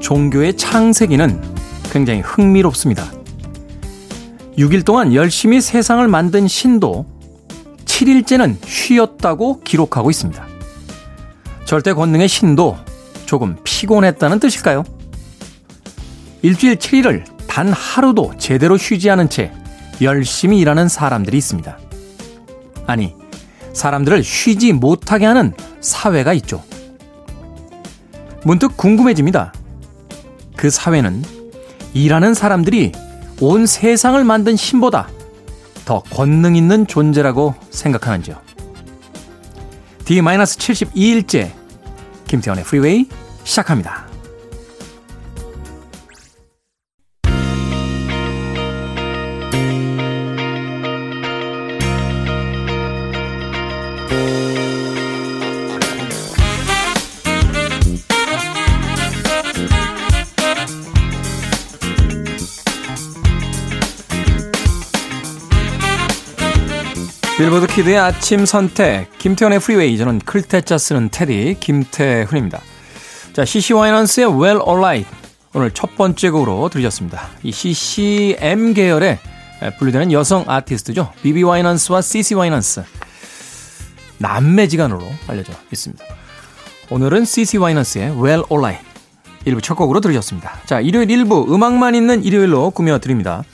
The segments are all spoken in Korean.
한 종교의 창세기는 굉장히 흥미롭습니다. 6일 동안 열심히 세상을 만든 신도 7일째는 쉬었다고 기록하고 있습니다. 절대 권능의 신도 조금 피곤했다는 뜻일까요? 일주일 7일을 단 하루도 제대로 쉬지 않은 채 열심히 일하는 사람들이 있습니다. 아니, 사람들을 쉬지 못하게 하는 사회가 있죠. 문득 궁금해집니다. 그 사회는 일하는 사람들이 온 세상을 만든 신보다 더 권능 있는 존재라고 생각하는지요. D-72일째 김태훈의 프리웨이 시작합니다. 빌보드 kid의 아침 선택 김태훈의 프리웨이 저는 클 태 자 쓰는 태디 김태훈입니다. 자 CC 와이넌스의 Well Alright 오늘 첫 번째 곡으로 들으셨습니다. 이 CCM 계열의 분류되는 여성 아티스트죠. 비비 와이넌스와 CC 와이넌스 남매지간으로 알려져 있습니다. 오늘은 CC 와이넌스의 Well Alright 1부 첫 곡으로 들으셨습니다. 자 일요일 1부 음악만 있는 일요일로 꾸며드립니다.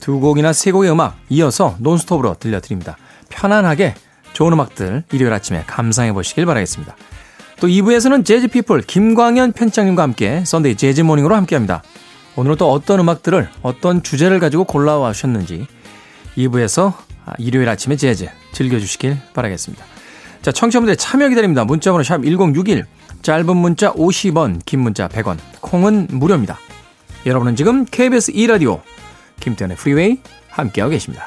두 곡이나 세 곡의 음악 이어서 논스톱으로 들려드립니다. 편안하게 좋은 음악들 일요일 아침에 감상해 보시길 바라겠습니다. 또 2부에서는 재즈피플 김광현 편집장님과 함께 Sunday Jazz Morning으로 함께합니다. 오늘은 또 어떤 음악들을 어떤 주제를 가지고 골라와 주셨는지 2부에서 일요일 아침에 재즈 즐겨주시길 바라겠습니다. 자, 청취자분들의 참여 기다립니다. 문자번호 샵 1061, 짧은 문자 50원, 긴 문자 100원, 콩은 무료입니다. 여러분은 지금 KBS 2라디오 김태현의 프리웨이 함께하고 계십니다.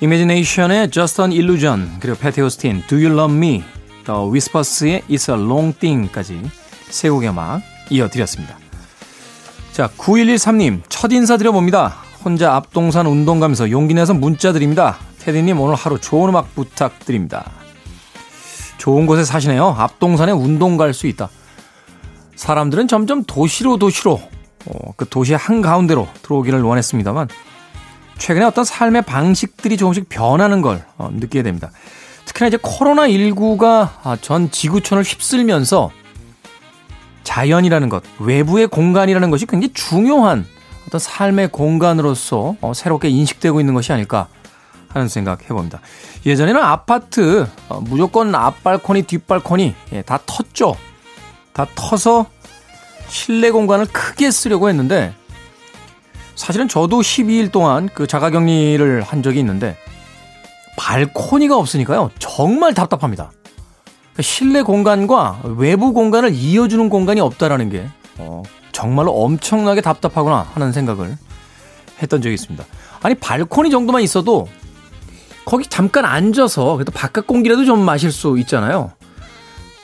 이미지네이션의 Just an Illusion 그리고 패티 오스틴 Do You Love Me 더 위스퍼스의 It's a Long Thing까지 세 곡의 음악 이어드렸습니다. 자 9113님 첫 인사 드려봅니다. 혼자 앞동산 운동 가면서 용기 내서 문자 드립니다. 테디님 오늘 하루 좋은 음악 부탁드립니다. 좋은 곳에 사시네요. 앞동산에 운동 갈 수 있다. 사람들은 점점 도시로 도시로 어, 그 도시의 한가운데로 들어오기를 원했습니다만 최근에 어떤 삶의 방식들이 조금씩 변하는 걸 어, 느끼게 됩니다. 특히나 이제 코로나19가 아, 전 지구촌을 휩쓸면서 자연이라는 것, 외부의 공간이라는 것이 굉장히 중요한 어떤 삶의 공간으로서 어, 새롭게 인식되고 있는 것이 아닐까 하는 생각 해봅니다. 예전에는 아파트 어, 무조건 앞발코니, 뒷발코니 예, 다 텄죠. 다 터서 실내 공간을 크게 쓰려고 했는데 사실은 저도 12일 동안 그 자가 격리를 한 적이 있는데 발코니가 없으니까요. 정말 답답합니다. 그러니까 실내 공간과 외부 공간을 이어주는 공간이 없다라는 게 어, 정말로 엄청나게 답답하구나 하는 생각을 했던 적이 있습니다. 아니 발코니 정도만 있어도 거기 잠깐 앉아서 그래도 바깥 공기라도 좀 마실 수 있잖아요.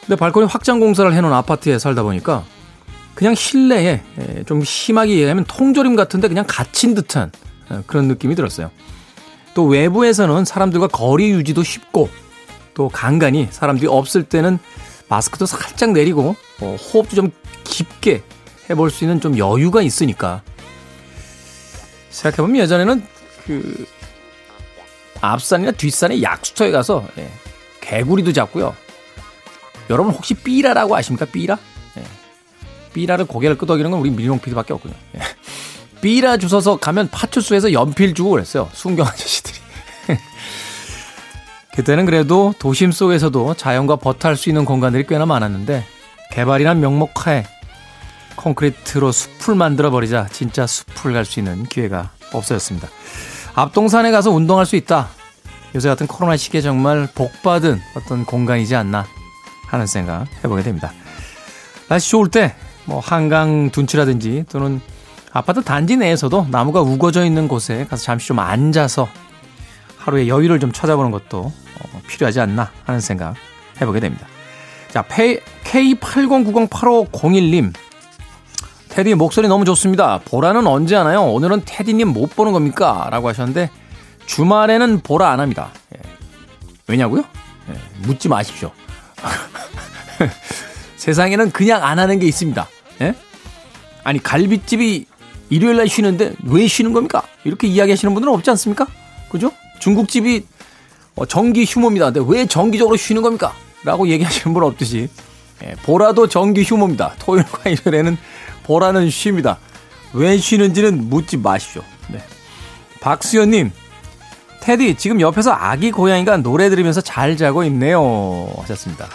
근데 발코니 확장 공사를 해놓은 아파트에 살다 보니까 그냥 실내에 좀 심하게 얘기하면 통조림 같은데 그냥 갇힌 듯한 그런 느낌이 들었어요. 또 외부에서는 사람들과 거리 유지도 쉽고 또 간간히 사람들이 없을 때는 마스크도 살짝 내리고 어, 호흡도 좀 깊게 해볼 수 있는 좀 여유가 있으니까 생각해보면 예전에는 그 앞산이나 뒷산의 약수터에 가서 예, 개구리도 잡고요. 여러분 혹시 삐라라고 아십니까? 삐라? 삐라를 고개를 끄덕이는 건 우리 민용 PD밖에 없군요. 예. 삐라 주워서 가면 파출소에서 연필 주고 그랬어요. 순경 아저씨들이. 그때는 그래도 도심 속에서도 자연과 버탈 수 있는 공간들이 꽤나 많았는데 개발이란 명목 하에 콘크리트로 숲을 만들어 버리자 진짜 숲을 갈 수 있는 기회가 없어졌습니다. 앞동산에 가서 운동할 수 있다. 요새 같은 코로나 시기에 정말 복받은 어떤 공간이지 않나 하는 생각 해보게 됩니다. 날씨 좋을 때 뭐 한강 둔치라든지 또는 아파트 단지 내에서도 나무가 우거져 있는 곳에 가서 잠시 좀 앉아서 하루의 여유를 좀 찾아보는 것도 어, 필요하지 않나 하는 생각 해보게 됩니다. 자, K80908501님. 테디 목소리 너무 좋습니다. 보라는 언제 하나요? 오늘은 테디님 못 보는 겁니까? 라고 하셨는데 주말에는 보라 안 합니다. 예. 왜냐고요? 예, 묻지 마십시오. 세상에는 그냥 안 하는 게 있습니다. 예? 아니 갈비집이 일요일 날 쉬는데 왜 쉬는 겁니까? 이렇게 이야기하시는 분들은 없지 않습니까? 그죠? 중국집이 어, 정기 휴무입니다. 근데 왜 정기적으로 쉬는 겁니까? 라고 얘기하시는 분 없듯이 예, 보라도 정기 휴무입니다. 토요일과 일요일에는 보라는 쉽니다. 왜 쉬는지는 묻지 마십시오. 네. 박수현님, 테디, 지금 옆에서 아기 고양이가 노래 들으면서 잘 자고 있네요. 하셨습니다.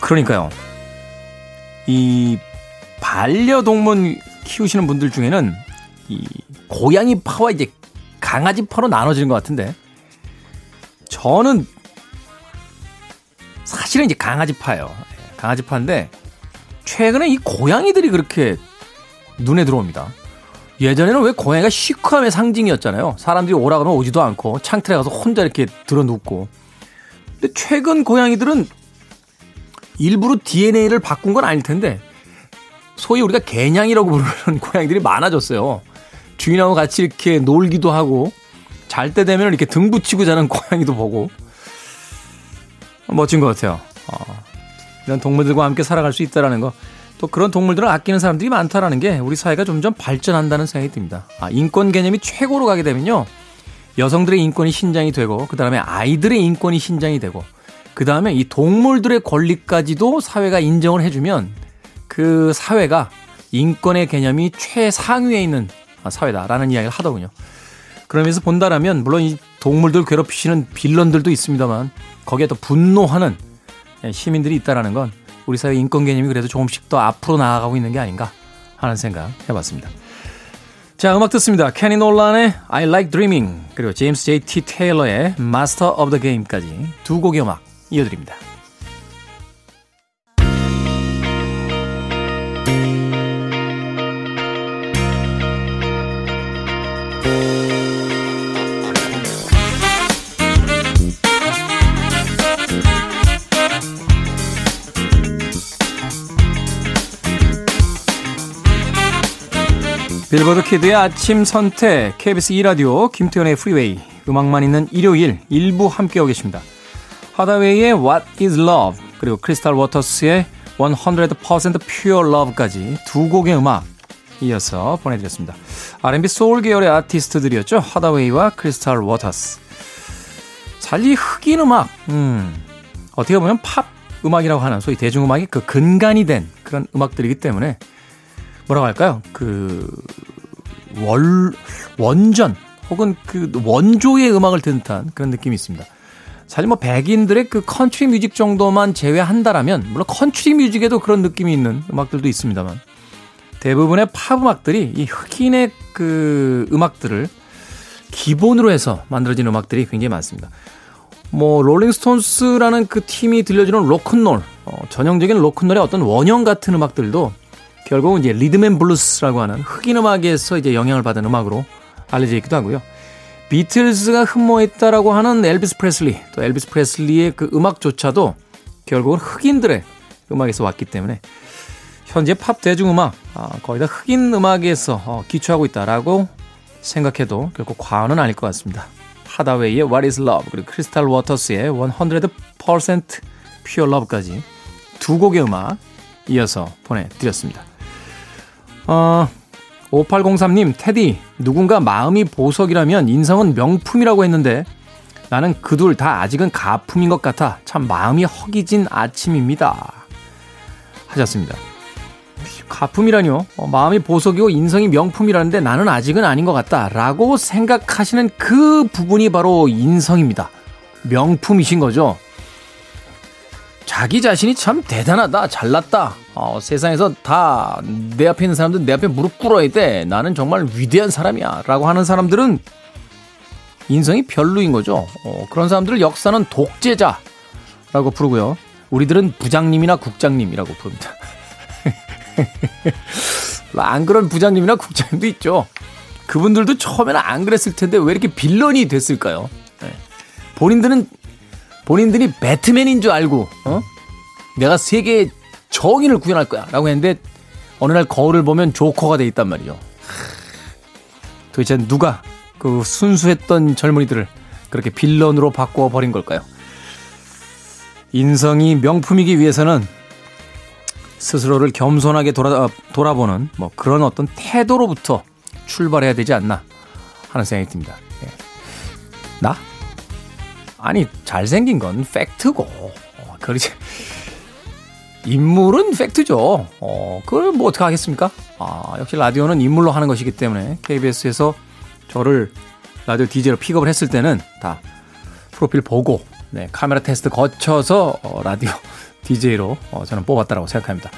그러니까요. 이 반려동물 키우시는 분들 중에는 이 고양이 파와 이제 강아지 파로 나눠지는 것 같은데 저는 사실은 이제 강아지 파예요. 강아지 파인데 최근에 이 고양이들이 그렇게 눈에 들어옵니다. 예전에는 왜 고양이가 시크함의 상징이었잖아요. 사람들이 오라 그러면 오지도 않고 창틀에 가서 혼자 이렇게 들어 눕고. 근데 최근 고양이들은 일부러 DNA를 바꾼 건 아닐 텐데 소위 우리가 개냥이라고 부르는 고양이들이 많아졌어요. 주인하고 같이 이렇게 놀기도 하고 잘 때 되면 이렇게 등 붙이고 자는 고양이도 보고 멋진 것 같아요. 어, 이런 동물들과 함께 살아갈 수 있다라는 거. 또 그런 동물들을 아끼는 사람들이 많다라는 게 우리 사회가 점점 발전한다는 생각이 듭니다. 아, 인권 개념이 최고로 가게 되면요. 여성들의 인권이 신장이 되고, 그 다음에 아이들의 인권이 신장이 되고, 그 다음에 이 동물들의 권리까지도 사회가 인정을 해주면 그 사회가 인권의 개념이 최상위에 있는 사회다라는 이야기를 하더군요. 그러면서 본다라면 물론 이 동물들 괴롭히시는 빌런들도 있습니다만 거기에 또 분노하는 시민들이 있다라는 건 우리 사회 인권 개념이 그래도 조금씩 더 앞으로 나아가고 있는 게 아닌가 하는 생각 해봤습니다. 자, 음악 듣습니다. 케니 놀란의 I Like Dreaming 그리고 제임스 J.T. 테일러의 Master of the Game까지 두 곡의 음악 이어드립니다. 빌보드 Kid의 아침 선택 KBS 2라디오 김태훈의 Freeway 음악만 있는 일요일 일부 함께하고 계십니다. 하다웨이의 What is Love 그리고 크리스탈 워터스의 100% Pure Love까지 두 곡의 음악 이어서 보내드렸습니다. R&B 소울 계열의 아티스트들이었죠. 하다웨이와 크리스탈 워터스. 사실 이 흑인 음악, 음, 어떻게 보면 팝 음악이라고 하는 소위 대중음악이 그 근간이 된 그런 음악들이기 때문에 뭐라고 할까요? 그, 월, 원전, 혹은 그 원조의 음악을 듣는 듯한 그런 느낌이 있습니다. 사실 뭐 백인들의 그 컨트리 뮤직 정도만 제외한다라면, 물론 컨트리 뮤직에도 그런 느낌이 있는 음악들도 있습니다만, 대부분의 팝 음악들이 이 흑인의 그 음악들을 기본으로 해서 만들어진 음악들이 굉장히 많습니다. 뭐 롤링스톤스라는 그 팀이 들려주는 로큰롤, 어, 전형적인 로큰롤의 어떤 원형 같은 음악들도 결국은 이제 리듬 앤 블루스라고 하는 흑인 음악에서 이제 영향을 받은 음악으로 알려져 있기도 하고요. 비틀즈가 흠모했다라고 하는 엘비스 프레슬리, 또 엘비스 프레슬리의 그 음악조차도 결국은 흑인들의 음악에서 왔기 때문에 현재 팝 대중음악 아, 거의 다 흑인 음악에서 어, 기초하고 있다라고 생각해도 결국 과언은 아닐 것 같습니다. 하다웨이의 What is Love 그리고 크리스탈 워터스의 100% Pure Love까지 두 곡의 음악 이어서 보내드렸습니다. 어, 5803님, 테디, 누군가 마음이 보석이라면 인성은 명품이라고 했는데 나는 그 둘 다 아직은 가품인 것 같아 참 마음이 허기진 아침입니다. 하셨습니다. 가품이라뇨? 어, 마음이 보석이고 인성이 명품이라는데 나는 아직은 아닌 것 같다. 라고 생각하시는 그 부분이 바로 인성입니다. 명품이신 거죠. 자기 자신이 참 대단하다, 잘났다. 어, 세상에서 다 내 앞에 있는 사람들 내 앞에 무릎 꿇어야 돼. 나는 정말 위대한 사람이야. 라고 하는 사람들은 인성이 별로인 거죠. 어, 그런 사람들을 역사는 독재자라고 부르고요. 우리들은 부장님이나 국장님이라고 부릅니다. 안 그런 부장님이나 국장님도 있죠. 그분들도 처음에는 안 그랬을 텐데 왜 이렇게 빌런이 됐을까요? 네. 본인들은 본인들이 배트맨인 줄 알고 어? 내가 세계의 정의를 구현할 거야 라고 했는데 어느 날 거울을 보면 조커가 돼 있단 말이죠. 도대체 누가 그 순수했던 젊은이들을 그렇게 빌런으로 바꿔 버린 걸까요? 인성이 명품이기 위해서는 스스로를 겸손하게 돌아, 돌아보는 뭐 그런 어떤 태도로부터 출발해야 되지 않나 하는 생각이 듭니다. 예. 나? 아니 잘생긴 건 팩트고 어, 그러지 인물은 팩트죠. 어, 그걸 뭐 어떻게 하겠습니까? 아, 역시 라디오는 인물로 하는 것이기 때문에 KBS에서 저를 라디오 DJ로 픽업을 했을 때는 다 프로필 보고 네, 카메라 테스트 거쳐서 어, 라디오 DJ로 어, 저는 뽑았다라고 생각합니다.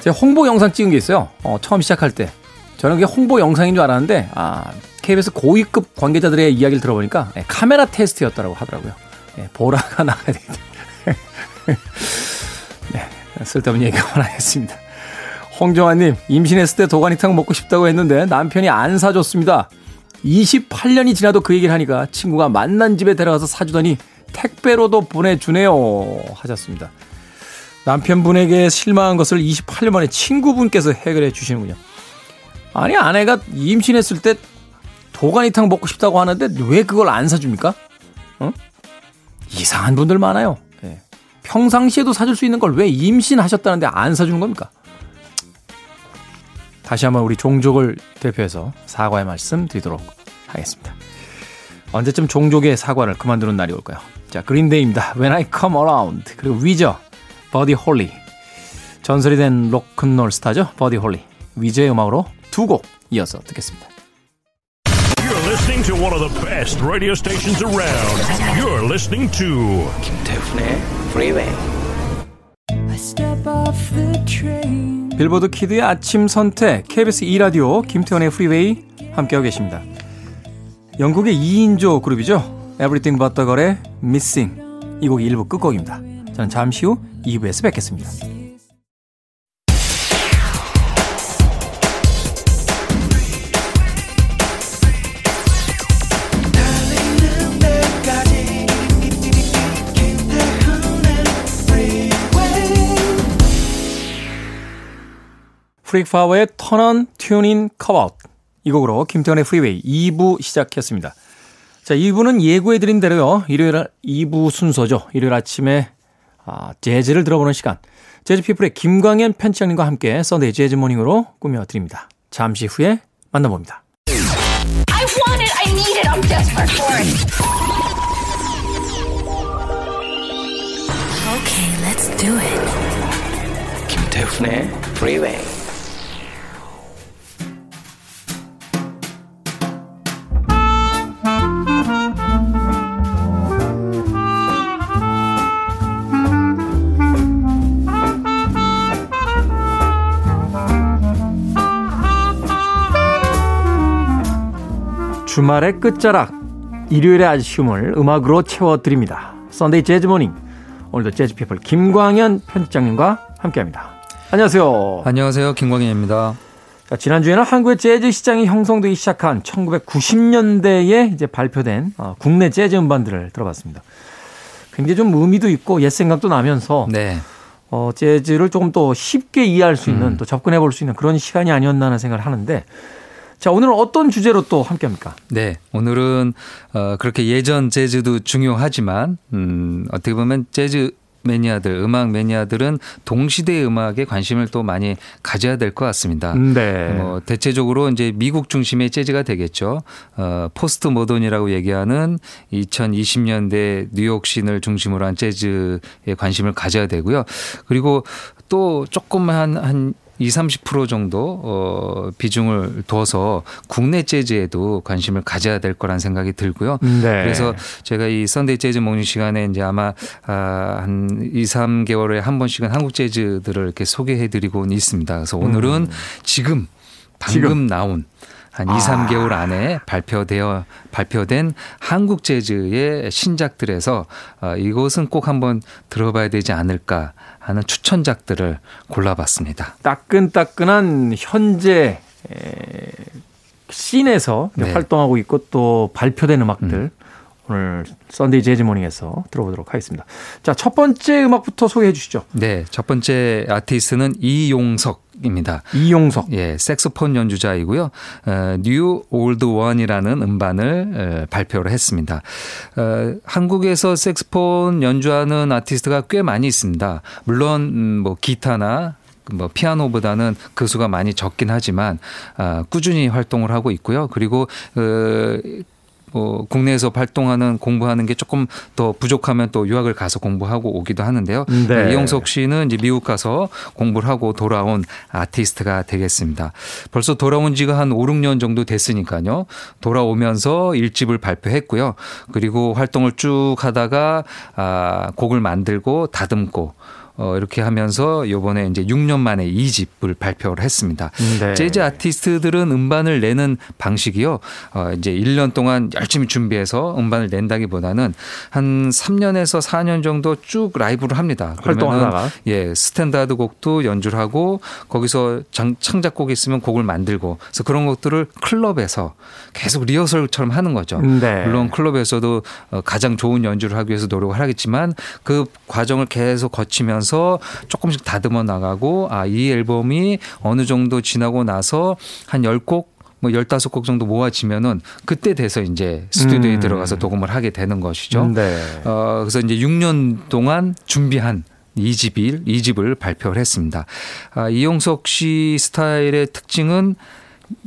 제가 홍보 영상 찍은 게 있어요. 어, 처음 시작할 때. 저는 그게 홍보 영상인 줄 알았는데, 아, KBS 고위급 관계자들의 이야기를 들어보니까 네, 카메라 테스트였다고 하더라고요. 네, 보라가 나가야 되겠다. 네, 쓸데없는 얘기 그만하겠습니다. 홍정아님, 임신했을 때 도가니탕 먹고 싶다고 했는데 남편이 안 사줬습니다. 28년이 지나도 그 얘기를 하니까 친구가 만난 집에 데려가서 사주더니 택배로도 보내주네요. 하셨습니다. 남편분에게 실망한 것을 28년 만에 친구분께서 해결해 주시는군요. 아니, 아내가 임신했을 때 도가니탕 먹고 싶다고 하는데 왜 그걸 안 사줍니까? 어? 이상한 분들 많아요. 네. 평상시에도 사줄 수 있는 걸 왜 임신하셨다는데 안 사주는 겁니까? 다시 한번 우리 종족을 대표해서 사과의 말씀 드리도록 하겠습니다. 언제쯤 종족의 사과를 그만두는 날이 올까요? 자, 그린데이입니다. When I Come Around. 그리고 위저, 버디 홀리. 전설이 된 로큰롤 스타죠. 버디 홀리. 위저의 음악으로 두 곡 이어서 듣겠습니다. You're listening to one of the best radio stations around. You're listening to 김태훈의 Freeway. 빌보드 Kid의 아침 선택 KBS 2 라디오 김태훈의 Freeway 함께하고 계십니다. 영국의 2인조 그룹이죠. Everything But The Girl의 Missing 이 곡이 1부 끝곡입니다. 저는 잠시 후 2부에서 뵙겠습니다. 프릭파워의 Turn On, Tune In, Cop Out 이 곡으로 김태훈의 Freeway 2부 시작했습니다. 자 2부는 예고해드린 대로요. 일요일 2부 순서죠. 일요일 아침에 아, 재즈를 들어보는 시간 재즈피플의 김광현 편집장님과 함께 Sunday Jazz Morning으로 꾸며드립니다. 잠시 후에 만나봅니다. I want it, I need it, I'm desperate for it. Okay, let's do it. 김태훈의 프리웨이 주말의 끝자락 일요일의 아쉬움을 음악으로 채워드립니다. 썬데이 재즈 모닝 오늘도 재즈피플 김광현 편집장님과 함께합니다. 안녕하세요. 안녕하세요. 김광현입니다. 자, 지난주에는 한국의 재즈 시장이 형성되기 시작한 1990년대에 이제 발표된 어, 국내 재즈 음반들을 들어봤습니다. 굉장히 좀 의미도 있고 옛 생각도 나면서 네. 어, 재즈를 조금 더 쉽게 이해할 수 있는 음. 또 접근해 볼 수 있는 그런 시간이 아니었나 하는 생각을 하는데 자, 오늘은 어떤 주제로 또 함께 합니까? 네. 오늘은 어 그렇게 예전 재즈도 중요하지만 음 어떻게 보면 재즈 매니아들, 음악 매니아들은 동시대 음악에 관심을 또 많이 가져야 될 것 같습니다. 네. 뭐 대체적으로 이제 미국 중심의 재즈가 되겠죠. 어, 포스트 모던이라고 얘기하는 2020년대 뉴욕 씬을 중심으로 한 재즈에 관심을 가져야 되고요. 그리고 또 조금 한, 한 20, 30% 정도 어 비중을 둬서 국내 재즈에도 관심을 가져야 될 거란 생각이 들고요. 네. 그래서 제가 이 Sunday Jazz Morning 시간에 이제 아마 아 한 2, 3개월에 한 번씩은 한국 재즈들을 이렇게 소개해 드리고 있습니다. 그래서 오늘은 음. 지금 방금 지금. 나온 한 2, 3개월 안에 발표되어 발표된 한국 재즈의 신작들에서 어, 이것은 꼭 한번 들어봐야 되지 않을까 하는 추천작들을 골라봤습니다. 따끈따끈한 현재 scene에서 네. 활동하고 있고 또 발표된 음악들 음. 오늘 Sunday Jazz Morning에서 들어보도록 하겠습니다. 자, 첫 번째 음악부터 소개해 주시죠. 네, 첫 번째 아티스트는 이용석 입니다. 이용석. 예, 색소폰 연주자이고요. 어, New Old One이라는 음반을 어, 발표를 했습니다. 어, 한국에서 색소폰 연주하는 아티스트가 꽤 많이 있습니다. 물론 음, 뭐 기타나 뭐 피아노보다는 그 수가 많이 적긴 하지만 아, 꾸준히 활동을 하고 있고요. 그리고 그 뭐 국내에서 활동하는 공부하는 게 조금 더 부족하면 또 유학을 가서 공부하고 오기도 하는데요. 네. 이영석 씨는 이제 미국 가서 공부를 하고 돌아온 아티스트가 되겠습니다. 벌써 돌아온 지가 한 5, 6년 정도 됐으니까요. 돌아오면서 일집을 발표했고요. 그리고 활동을 쭉 하다가 아 곡을 만들고 다듬고 어, 이렇게 하면서 요번에 이제 6년 만에 2집을 발표를 했습니다. 네. 재즈 아티스트들은 음반을 내는 방식이요. 어, 이제 1년 동안 열심히 준비해서 음반을 낸다기보다는 한 3년에서 4년 정도 쭉 라이브를 합니다. 활동하다가 예, 스탠다드 곡도 연주를 하고 거기서 장, 창작곡이 있으면 곡을 만들고 그래서 그런 것들을 클럽에서 계속 리허설처럼 하는 거죠. 네. 물론 클럽에서도 어, 가장 좋은 연주를 하기 위해서 노력을 하겠지만 그 과정을 계속 거치면서 하면서 조금씩 다듬어 나가고 아, 이 앨범이 어느 정도 지나고 나서 한 10곡 뭐 15곡 정도 모아지면은 그때 돼서 이제 스튜디오에 음. 들어가서 녹음을 하게 되는 것이죠. 네. 어, 그래서 이제 6년 동안 준비한 2집을, 2집을 발표를 했습니다. 아, 이용석 씨 스타일의 특징은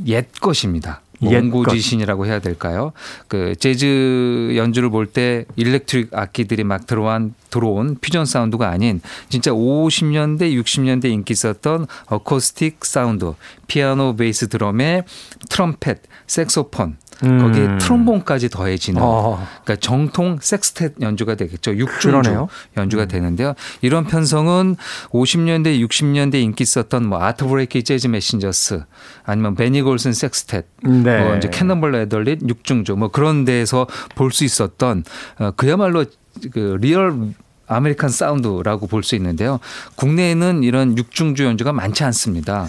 옛 것입니다. 온고지신이라고 해야 될까요? 그 재즈 연주를 볼 때 electric 악기들이 막 들어온 들어온 퓨전 사운드가 아닌 진짜 50년대 60년대 인기 있었던 어코스틱 사운드, 피아노, 베이스, 드럼에 트럼펫, 색소폰 음. 거기에 트롬본까지 더해지는 어. 그러니까 정통 섹스텟 연주가 되겠죠. 육중주 연주가 음. 되는데요. 이런 편성은 50년대 60년대 인기 있었던 뭐 아트 블레이키 재즈 메신저스 아니면 베니 골슨 sextet 네. 뭐 이제 캐논볼 애덜리 육중주 뭐 그런 데에서 볼 수 있었던 어, 그야말로 그 real American sound라고 볼 수 있는데요. 국내에는 이런 육중주 연주가 많지 않습니다.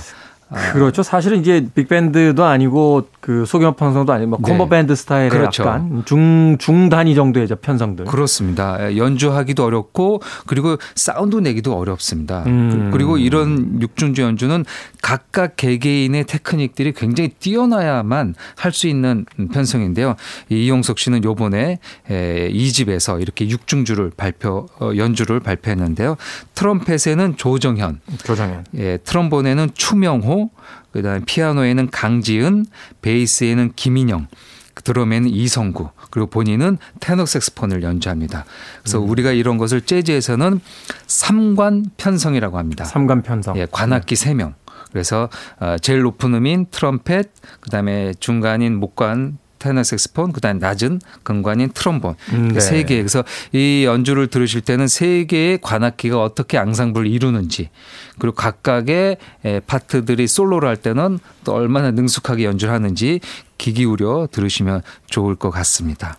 아. 그렇죠. 사실은 이제 빅밴드도 아니고 그 소규모 편성도 아니고 뭐 콤보 네. 밴드 스타일의 그렇죠. 약간 중 중단위 정도의 편성들. 그렇습니다. 연주하기도 어렵고 그리고 사운드 내기도 어렵습니다. 음. 그리고 이런 육중주 연주는 각각 개개인의 테크닉들이 굉장히 뛰어나야만 할 수 있는 편성인데요. 이용석 씨는 요번에 이 집에서 이렇게 육중주를 발표 어, 연주를 발표했는데요. 트럼펫에는 조정현, 조정현. 예, 트럼본에는 추명호 그다음에 피아노에는 강지은, 베이스에는 김인영, 드럼에는 이성구, 그리고 본인은 테너 색스폰을 연주합니다. 그래서 음. 우리가 이런 것을 재즈에서는 삼관 편성이라고 합니다. 삼관 편성. 예, 관악기 세 명. 그래서 어, 제일 높은 음인 트럼펫, 그다음에 중간인 목관 테너 색스폰, 그다음 낮은 근관인 트럼본 음, 네. 세 개. 그래서 이 연주를 들으실 때는 세 개의 관악기가 어떻게 앙상블을 이루는지 그리고 각각의 파트들이 솔로를 할 때는 또 얼마나 능숙하게 연주를 하는지 귀 기울여 들으시면 좋을 것 같습니다.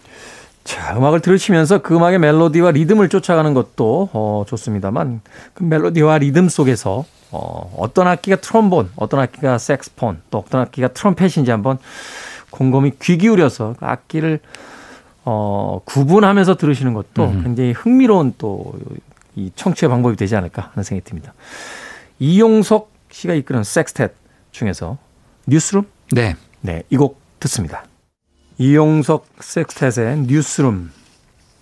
자, 음악을 들으시면서 그 음악의 멜로디와 리듬을 쫓아가는 것도 어, 좋습니다만 그 멜로디와 리듬 속에서 어, 어떤 악기가 트럼본, 어떤 악기가 색스폰, 또 어떤 악기가 트럼펫인지 한번 곰곰이 귀 기울여서 그 악기를 어, 구분하면서 들으시는 것도 음. 굉장히 흥미로운 또 이 청취의 방법이 되지 않을까 하는 생각이 듭니다. 이용석 씨가 이끄는 섹스텟 중에서 뉴스룸? 네. 네, 이 곡 듣습니다. 이용석 섹스텟의 뉴스룸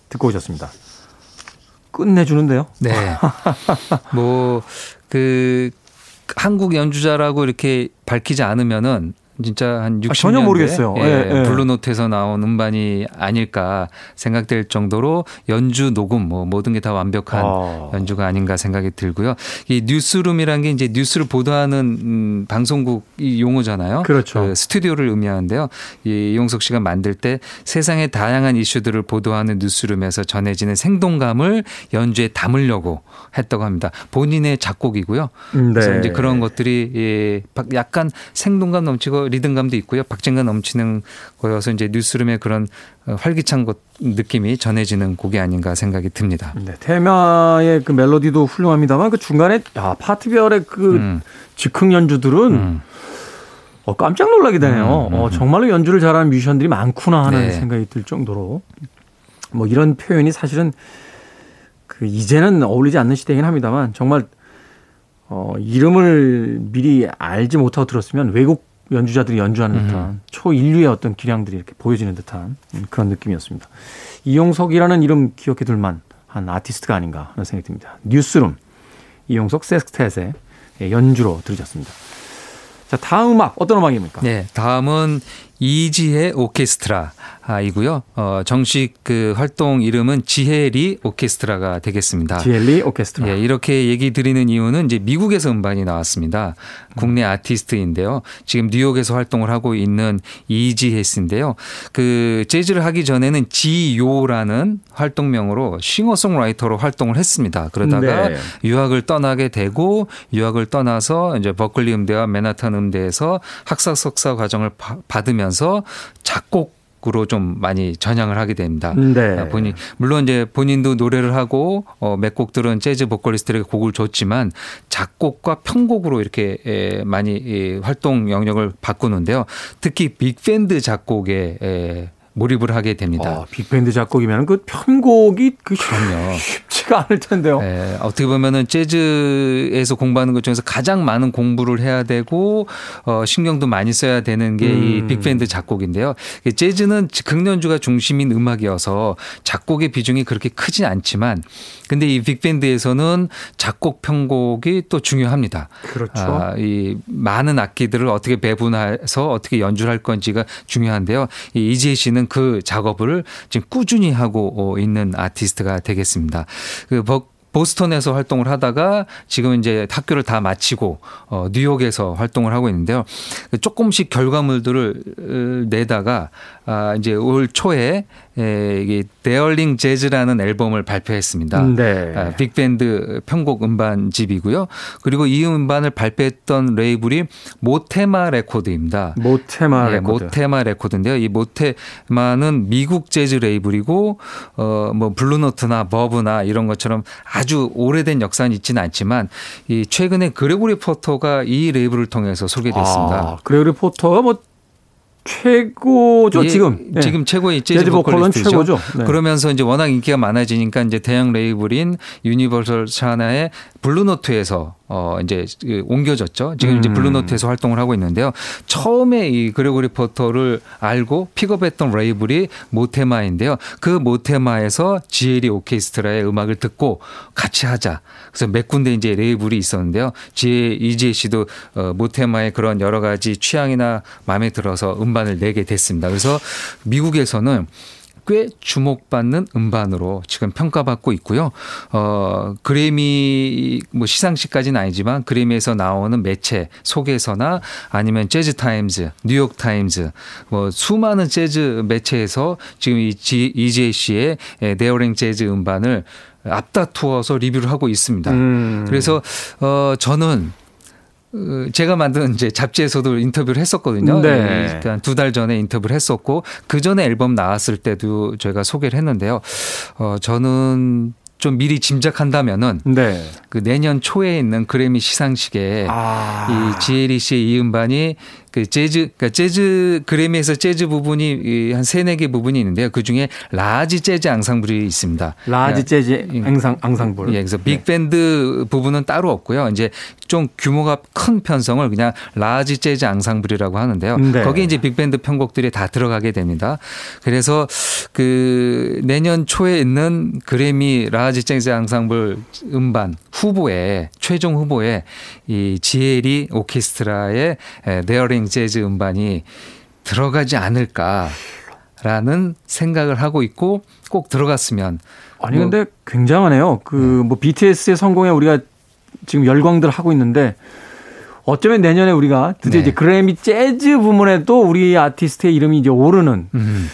듣고 오셨습니다. 끝내주는데요? 네. 뭐, 그, 한국 연주자라고 이렇게 밝히지 않으면은 진짜 한 60년 아, 전혀 모르겠어요. 예, 예, 예. 블루노트에서 나온 음반이 아닐까 생각될 정도로 연주 녹음 뭐 모든 게 다 완벽한 아. 연주가 아닌가 생각이 들고요. 이 뉴스룸이란 게 이제 뉴스를 보도하는 음, 방송국 이 용어잖아요. 그렇죠. 그 스튜디오를 의미하는데요. 이 이용석 씨가 만들 때 세상의 다양한 이슈들을 보도하는 뉴스룸에서 전해지는 생동감을 연주에 담으려고 했다고 합니다. 본인의 작곡이고요. 네. 그래서 이제 그런 것들이 예, 약간 생동감 넘치고 어, 리듬감도 있고요. 박진감 넘치는 거여서 이제 뉴스룸의 그런 어, 활기찬 것 느낌이 전해지는 곡이 아닌가 생각이 듭니다. 네, 테마의 그 멜로디도 훌륭합니다만 그 중간에 야, 파티별의 그 음. 즉흥 연주들은 음. 어, 깜짝 놀라게 되네요. 음, 음, 어, 음. 정말로 연주를 잘하는 뮤지션들이 많구나 하는 네. 생각이 들 정도로 뭐 이런 표현이 사실은 그 이제는 어울리지 않는 시대이긴 합니다만 정말 어, 이름을 미리 알지 못하고 들었으면 외국 연주자들이 연주하는 듯한 음. 초인류의 어떤 기량들이 이렇게 보여지는 듯한 그런 느낌이었습니다. 이용석이라는 이름 기억해 둘만 한 아티스트가 아닌가 하는 생각이 듭니다. 뉴스룸 이용석 세스텟의 연주로 들으셨습니다. 자, 다음 음악 어떤 음악입니까? 네, 다음은 이지혜 오케스트라 이고요. 어, 정식 그 활동 이름은 지혜리 오케스트라가 되겠습니다. 지혜리 오케스트라. 예, 이렇게 얘기 드리는 이유는 이제 미국에서 음반이 나왔습니다. 국내 아티스트인데요. 지금 뉴욕에서 활동을 하고 있는 이지혜 씨인데요. 그 재즈를 하기 전에는 지요라는 활동명으로 싱어송라이터로 활동을 했습니다. 그러다가 네. 유학을 떠나게 되고 유학을 떠나서 이제 버클리 음대와 맨하탄 음대에서 학사 석사 과정을 받으면 하면서 작곡 으로 좀 많이 전향을 하게 됩니다. 네. 아, 본인 물론 이제 본인도 노래를 하고 어, 몇 곡들은 재즈 보컬리스트에게 곡을 줬지만 작곡과 편곡으로 이렇게 에, 많이 이, 활동 영역을 바꾸는데요. 특히 빅밴드 작곡에 에, 몰입을 하게 됩니다. 어, 빅밴드 작곡이면 그 편곡이 그 그럼요. 쉽지가 않을 텐데요. 네, 어떻게 보면은 재즈에서 공부하는 것 중에서 가장 많은 공부를 해야 되고 어, 신경도 많이 써야 되는 게 이 음. 빅밴드 작곡인데요. 재즈는 즉흥 연주가 중심인 음악이어서 작곡의 비중이 그렇게 크진 않지만 근데 이 빅밴드에서는 작곡 편곡이 또 중요합니다. 그렇죠. 아, 이 많은 악기들을 어떻게 배분해서 어떻게 연주를 할 건지가 중요한데요. 이 이지혜 씨는 그 작업을 지금 꾸준히 하고 있는 아티스트가 되겠습니다. 그 보스턴에서 활동을 하다가 지금 이제 학교를 다 마치고 어, 뉴욕에서 활동을 하고 있는데요. 조금씩 결과물들을 내다가 아, 이제 올 초에 에, 이게 Daring 재즈라는 앨범을 발표했습니다. 네. 아, 빅밴드 편곡 음반집이고요. 그리고 이 음반을 발표했던 레이블이 모테마 레코드입니다. 모테마 네, 레코드. 모테마 레코드인데요. 이 모테마는 미국 재즈 레이블이고 어 뭐 블루노트나 버브나 이런 것처럼 아주 오래된 역사는 있지는 않지만 이 최근에 그레고리 포터가 이 레이블을 통해서 소개됐습니다. 아, 그레고리 포터가 뭐 최고죠 예, 지금 네. 지금 최고의 재즈, 보컬은 최고죠. 네. 그러면서 이제 워낙 인기가 많아지니까 이제 대형 레이블인 유니버설 산하의 블루노트에서 어 이제 그 옮겨졌죠. 지금 음. 이제 블루노트에서 활동을 하고 있는데요. 처음에 이 그레고리 포터를 알고 픽업했던 레이블이 모테마인데요. 그 모테마에서 지혜리 오케스트라의 음악을 듣고 같이 하자. 그래서 몇 군데 이제 레이블이 있었는데요. 지혜 이지혜 씨도 어 모테마의 그런 여러 가지 취향이나 마음에 들어서 음반을 내게 됐습니다. 그래서 미국에서는 꽤 주목받는 음반으로 지금 평가받고 있고요. 어, 그래미 뭐 시상식까지는 아니지만 그래미에서 나오는 매체 속에서나 아니면 재즈 타임즈, 뉴욕 타임즈 뭐 수많은 재즈 매체에서 지금 이 이지혜 씨의 Daring 재즈 음반을 앞다투어서 리뷰를 하고 있습니다. 음. 그래서 어 저는 어, 제가 만든 이제 잡지에서도 인터뷰를 했었거든요. 네. 두달 전에 인터뷰를 했었고 그 전에 앨범 나왔을 때도 저희가 소개를 했는데요. 어 저는 좀 미리 짐작한다면은 네. 그 내년 초에 있는 그래미 시상식에 아. 이 지혜리 씨의 이 음반이 그 재즈 그러니까 재즈 그래미에서 재즈 부분이 한 세네 개 부분이 있는데요. 그 중에 라지 재즈 앙상블이 있습니다. large jazz ensem ensemble. 예, 그래서 빅밴드 네. 부분은 따로 없고요. 이제 좀 규모가 큰 편성을 그냥 large jazz ensemble이라고 하는데요. 네. 거기에 이제 빅밴드 편곡들이 다 들어가게 됩니다. 그래서 그 내년 초에 있는 그래미 large jazz ensemble 음반 후보에 최종 후보에 이 지혜리 오케스트라의 Daring 재즈 음반이 들어가지 않을까라는 생각을 하고 있고 꼭 들어갔으면 아니 뭐 근데 굉장하네요. 그 뭐 네. BTS의 성공에 우리가 지금 열광들 하고 있는데 어쩌면 내년에 우리가 드디어 네. 이제 그래미 재즈 부문에도 우리 아티스트의 이름이 이제 오르는 음.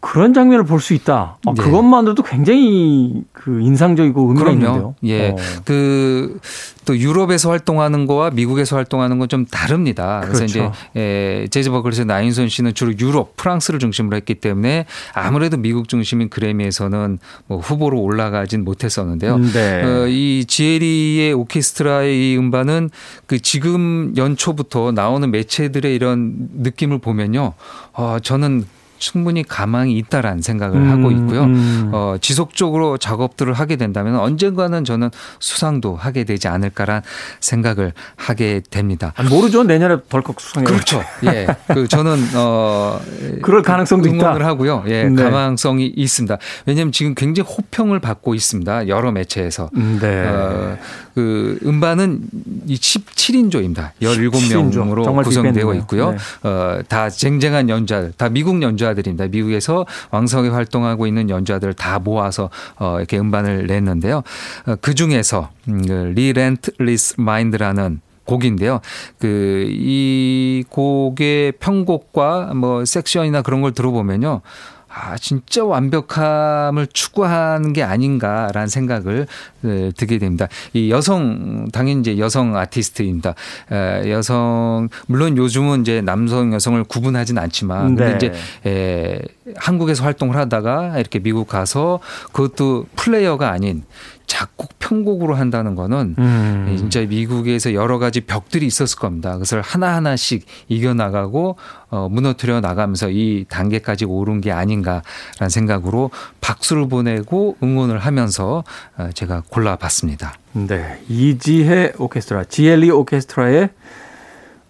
그런 장면을 볼 수 있다. 아, 네. 그것만으로도 굉장히 그 인상적이고 의미가 있는데요. 예. 어. 그, 또 유럽에서 활동하는 거와 미국에서 활동하는 건 좀 다릅니다. 그래서 그렇죠. 이제, 에, 재즈 버클리스 나인선 씨는 주로 유럽, 프랑스를 중심으로 했기 때문에 아무래도 미국 중심인 그래미에서는 뭐 후보로 올라가진 못했었는데요. 네. 어, 이 지에리의 오케스트라의 이 음반은 그 지금 연초부터 나오는 매체들의 이런 느낌을 보면요. 어, 저는 충분히 가망이 있다라는 생각을 음, 하고 있고요. 음. 어, 지속적으로 작업들을 하게 된다면 언젠가는 저는 수상도 하게 되지 않을까란 생각을 하게 됩니다. 아니, 모르죠. 내년에 덜컥 수상해. 그렇죠. 예. 그 저는 어 그럴 가능성도 응원을 있다. 하고요. 예. 네. 가망성이 있습니다. 왜냐하면 지금 굉장히 호평을 받고 있습니다. 여러 매체에서. 음, 네. 어, 그 음반은 이 17인조입니다. 17인조. 17명으로 정말 구성되어 빅밴드네요. 있고요. 네. 어, 다 쟁쟁한 연주자들, 다 미국 연주자들입니다. 미국에서 왕성하게 활동하고 있는 연주자들을 다 모아서 어, 이렇게 음반을 냈는데요. 어, 그 중에서 음, 그 Relentless Mind라는 곡인데요. 그 이 곡의 편곡과 뭐 섹션이나 그런 걸 들어보면요. 아, 진짜 완벽함을 추구하는 게 아닌가라는 생각을 에, 들게 됩니다. 이 여성, 당연히 이제 여성 아티스트입니다. 에, 여성, 물론 요즘은 이제 남성, 여성을 구분하진 않지만, 근데 네. 이제 에, 한국에서 활동을 하다가 이렇게 미국 가서 그것도 플레이어가 아닌 작곡, 편곡으로 한다는 거는 음. 진짜 미국에서 여러 가지 벽들이 있었을 겁니다. 그것을 하나하나씩 이겨나가고 어, 무너뜨려 나가면서 이 단계까지 오른 게 아닌가라는 생각으로 박수를 보내고 응원을 하면서 어, 제가 골라봤습니다. 네. 이지혜 오케스트라, 지혜리 오케스트라의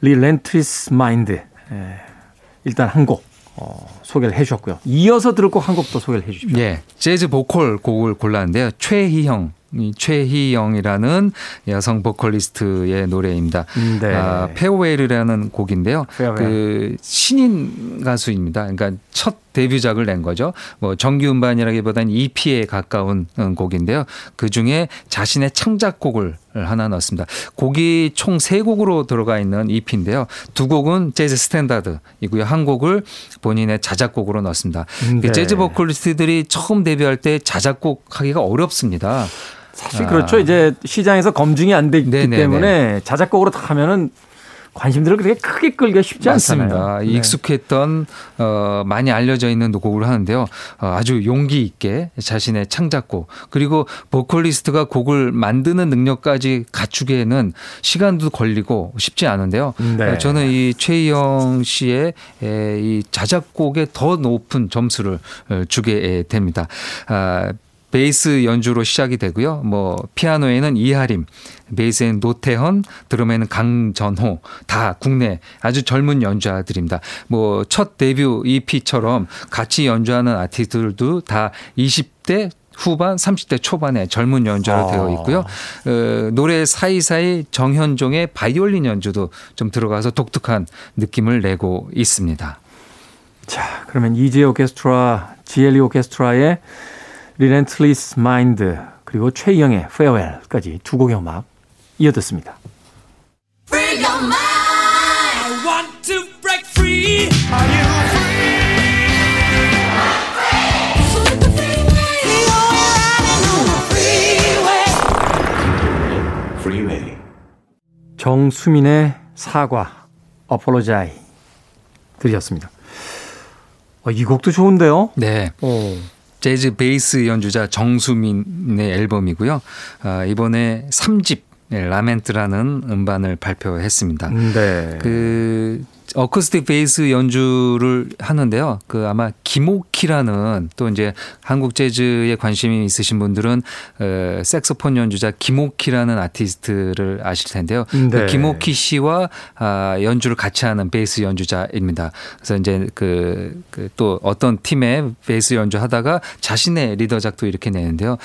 Relentless Mind. 예. 일단 한 곡 어, 소개를 해 주셨고요. 이어서 들을 곡 한 곡 더 소개를 해 주십시오. 예, 재즈 보컬 곡을 골랐는데요. 최희영. 이 최희영이라는 여성 보컬리스트의 노래입니다. 네. 아, Farewell이라는 곡인데요. Farewell. 그 신인 가수입니다. 그러니까 첫 데뷔작을 낸 거죠. 뭐 정규 음반이라기보다는 EP에 가까운 음, 곡인데요. 그 중에 자신의 창작곡을 하나 넣었습니다. 곡이 총 세 곡으로 들어가 있는 EP인데요. 두 곡은 재즈 standard이고요. 한 곡을 본인의 자작곡으로 넣었습니다. 음, 그 네. 재즈 보컬리스트들이 처음 데뷔할 때 자작곡 하기가 어렵습니다. 사실 그렇죠. 이제 시장에서 검증이 안돼 있기 네네네. 때문에 자작곡으로 다 하면은 관심들을 그렇게 크게 끌기가 쉽지. 맞습니다. 네. 익숙했던 어, 많이 알려져 있는 곡을 하는데요. 어, 아주 용기 있게 자신의 창작곡 그리고 보컬리스트가 곡을 만드는 능력까지 갖추기에는 시간도 걸리고 쉽지 않은데요. 네. 어, 저는 이 최희영 씨의 에, 이 자작곡에 더 높은 점수를 어, 주게 됩니다. 아, 베이스 연주로 시작이 되고요. 뭐 피아노에는 이하림, 베이스에는 노태헌, 드럼에는 강전호 다 국내 아주 젊은 연주자들입니다. 뭐 첫 데뷔 EP처럼 같이 연주하는 아티스트들도 다 20대 후반, 30대 초반의 젊은 연주자로 아. 되어 있고요. 어, 노래 사이사이 정현종의 바이올린 연주도 좀 들어가서 독특한 느낌을 내고 있습니다. 자, 그러면 이지혜 오케스트라, 지혜리 오케스트라의 Relentless Mind 그리고 최희영의 Farewell까지 두 곡의 음악 이어듣습니다. Free your mind. I want to break free. Are you free? 정수민의 사과, 어폴로자이 들으셨습니다. 어, 이 곡도 좋은데요. 네. 오. 재즈 베이스 연주자 정수민의 앨범이고요. 아, 이번에 3집 Lament라는 음반을 발표했습니다. 네. 그 어쿠스틱 베이스 연주를 하는데요. 그 아마 김오키라는 또 이제 한국 재즈에 관심이 있으신 분들은 어, 색소폰 연주자 김오키라는 아티스트를 아실 텐데요. 네. 그 김오키 씨와 아, 연주를 같이 하는 베이스 연주자입니다. 그래서 이제 그, 그 또 어떤 팀의 베이스 연주하다가 자신의 리더작도 이렇게 내는데요.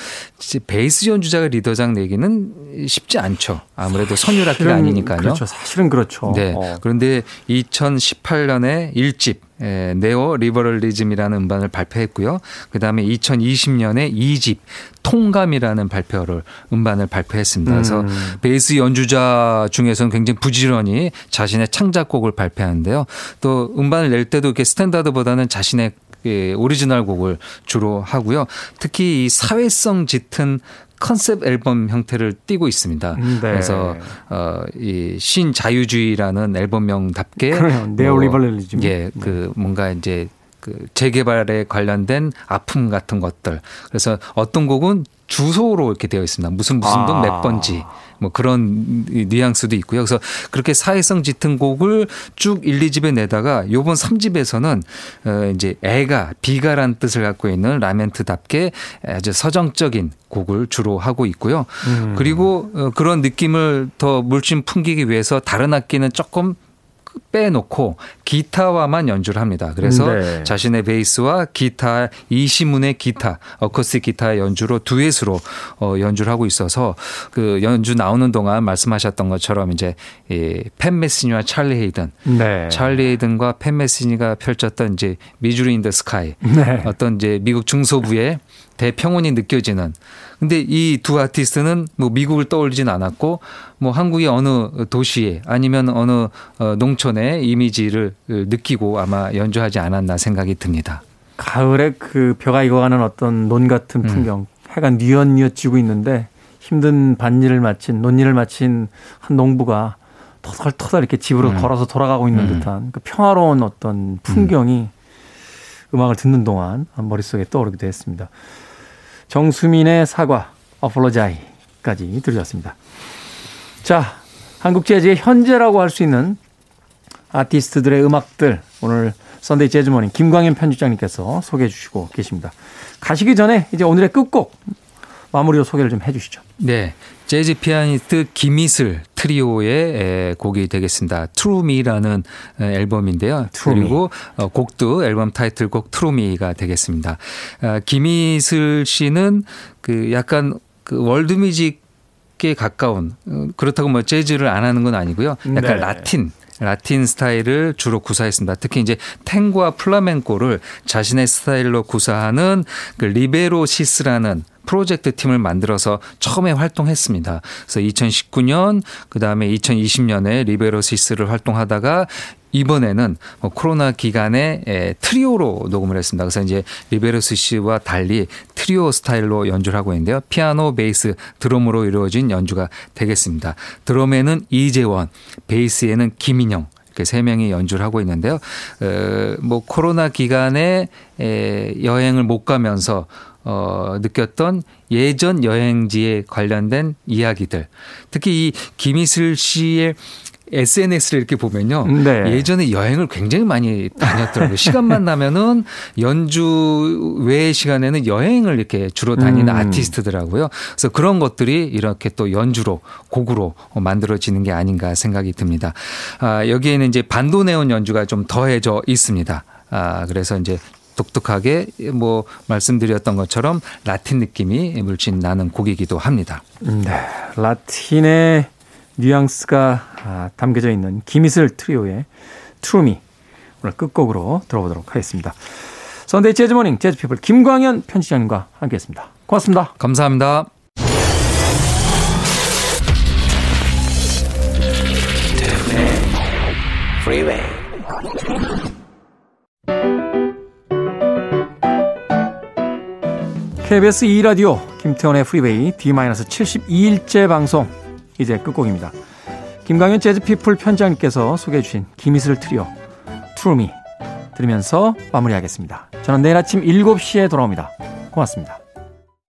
베이스 연주자가 리더작 내기는 쉽지 않죠. 아무래도 선율악기가 사실은 아니니까요. 그렇죠. 사실은 그렇죠. 네. 어. 그런데 2018년에 1집 에, Neoliberalism이라는 음반을 발표했고요. 그다음에 2020년에 2집 통감이라는 발표를 음반을 발표했습니다. 그래서 음. 베이스 연주자 중에서는 굉장히 부지런히 자신의 창작곡을 발표하는데요. 또 음반을 낼 때도 이렇게 스탠다드보다는 자신의 예, 오리지널 곡을 주로 하고요. 특히 이 사회성 짙은 컨셉 앨범 형태를 띠고 있습니다. 네. 그래서 어 이 신자유주의라는 앨범명답게. Neoliberalism. 뭐, 예, 그 뭔가 이제 그 재개발에 관련된 아픔 같은 것들. 그래서 어떤 곡은 주소로 이렇게 되어 있습니다. 무슨 무슨 아. 동 몇 번지. 뭐 그런 뉘앙스도 있고요. 그래서 그렇게 사회성 짙은 곡을 쭉 1, 2집에 내다가 요번 3집에서는 어 이제 애가 비가란 뜻을 갖고 있는 라멘트답게 아주 서정적인 곡을 주로 하고 있고요. 음. 그리고 어 그런 느낌을 더 물씬 풍기기 위해서 다른 악기는 조금 빼놓고 기타와만 연주를 합니다. 그래서 네. 자신의 베이스와 기타 이시문의 기타 어쿠스틱 기타의 연주로 듀엣으로 어, 연주를 하고 있어서 그 연주 나오는 동안 말씀하셨던 것처럼 이제 이 팻 메시니와 찰리 헤이든 네. 찰리 헤이든과 팻 메시니가 펼쳤던 이제 Missouri in the Sky 네. 어떤 이제 미국 중서부의 대평원이 느껴지는 근데 이 두 아티스트는 뭐 미국을 떠올리진 않았고 뭐 한국의 어느 도시에 아니면 어느 어, 농촌의 이미지를 느끼고 아마 연주하지 않았나 생각이 듭니다. 가을에 그 벼가 익어가는 어떤 논 같은 음. 풍경. 해가 뉘엿뉘엿 지고 있는데 힘든 밭일을 마친 논일을 마친 한 농부가 터덜터덜 이렇게 집으로 음. 걸어서 돌아가고 있는 음. 듯한 그 평화로운 어떤 풍경이 음악을 듣는 동안 머릿속에 떠오르기도 했습니다. 정수민의 사과, Apologize까지 들으셨습니다. 자, 한국 재즈의 현재라고 할 수 있는 아티스트들의 음악들 오늘 썬데이 재즈모닝 김광현 편집장님께서 소개해 주시고 계십니다. 가시기 전에 이제 오늘의 끝곡 마무리로 소개를 좀 해주시죠. 네. 재즈 피아니스트 김이슬 트리오의 에, 곡이 되겠습니다. True Me라는 앨범인데요. True Me. 그리고 어, 곡도 앨범 타이틀곡 True Me가 되겠습니다. 아, 김이슬 씨는 그 약간 그 월드 뮤직에 가까운 어, 그렇다고 뭐 재즈를 안 하는 건 아니고요. 약간 네. 라틴 라틴 스타일을 주로 구사했습니다. 특히 이제 탱고와 플라멩코를 자신의 스타일로 구사하는 그 리베로시스라는 프로젝트 팀을 만들어서 처음에 활동했습니다. 그래서 2019년 그다음에 2020년에 리베로시스를 활동하다가 이번에는 뭐 코로나 기간에 에, 트리오로 녹음을 했습니다. 그래서 이제 리베로시스와 달리 트리오 스타일로 연주를 하고 있는데요. 피아노, 베이스, 드럼으로 이루어진 연주가 되겠습니다. 드럼에는 이재원, 베이스에는 김인영, 이렇게 세 명이 연주를 하고 있는데요. 어, 뭐 코로나 기간에 에, 여행을 못 가면서 어, 느꼈던 예전 여행지에 관련된 이야기들. 특히 이 김희슬 씨의 SNS를 이렇게 보면요. 네. 예전에 여행을 굉장히 많이 다녔더라고요. 시간만 나면은 연주 외의 시간에는 여행을 이렇게 주로 다니는 음. 아티스트더라고요. 그래서 그런 것들이 이렇게 또 연주로 곡으로 만들어지는 게 아닌가 생각이 듭니다. 아, 여기에는 이제 반도네온 연주가 좀 더해져 있습니다. 아, 그래서 이제 독특하게 뭐 말씀드렸던 것처럼 라틴 느낌이 물씬 나는 곡이기도 합니다. 네, 라틴의 뉘앙스가 아, 담겨져 있는 김이슬 트리오의 True Me 오늘 끝곡으로 들어보도록 하겠습니다. 선데이 재즈 모닝 재즈 피플 김광현 편집장님과 함께했습니다. 고맙습니다. 감사합니다. KBS 2라디오 김태원의 프리웨이 D-72일째 방송 이제 끝곡입니다. 김광현 재즈피플 편장님께서 소개해 주신 김이슬 트리오 True Me 들으면서 마무리하겠습니다. 저는 내일 아침 7시에 돌아옵니다. 고맙습니다.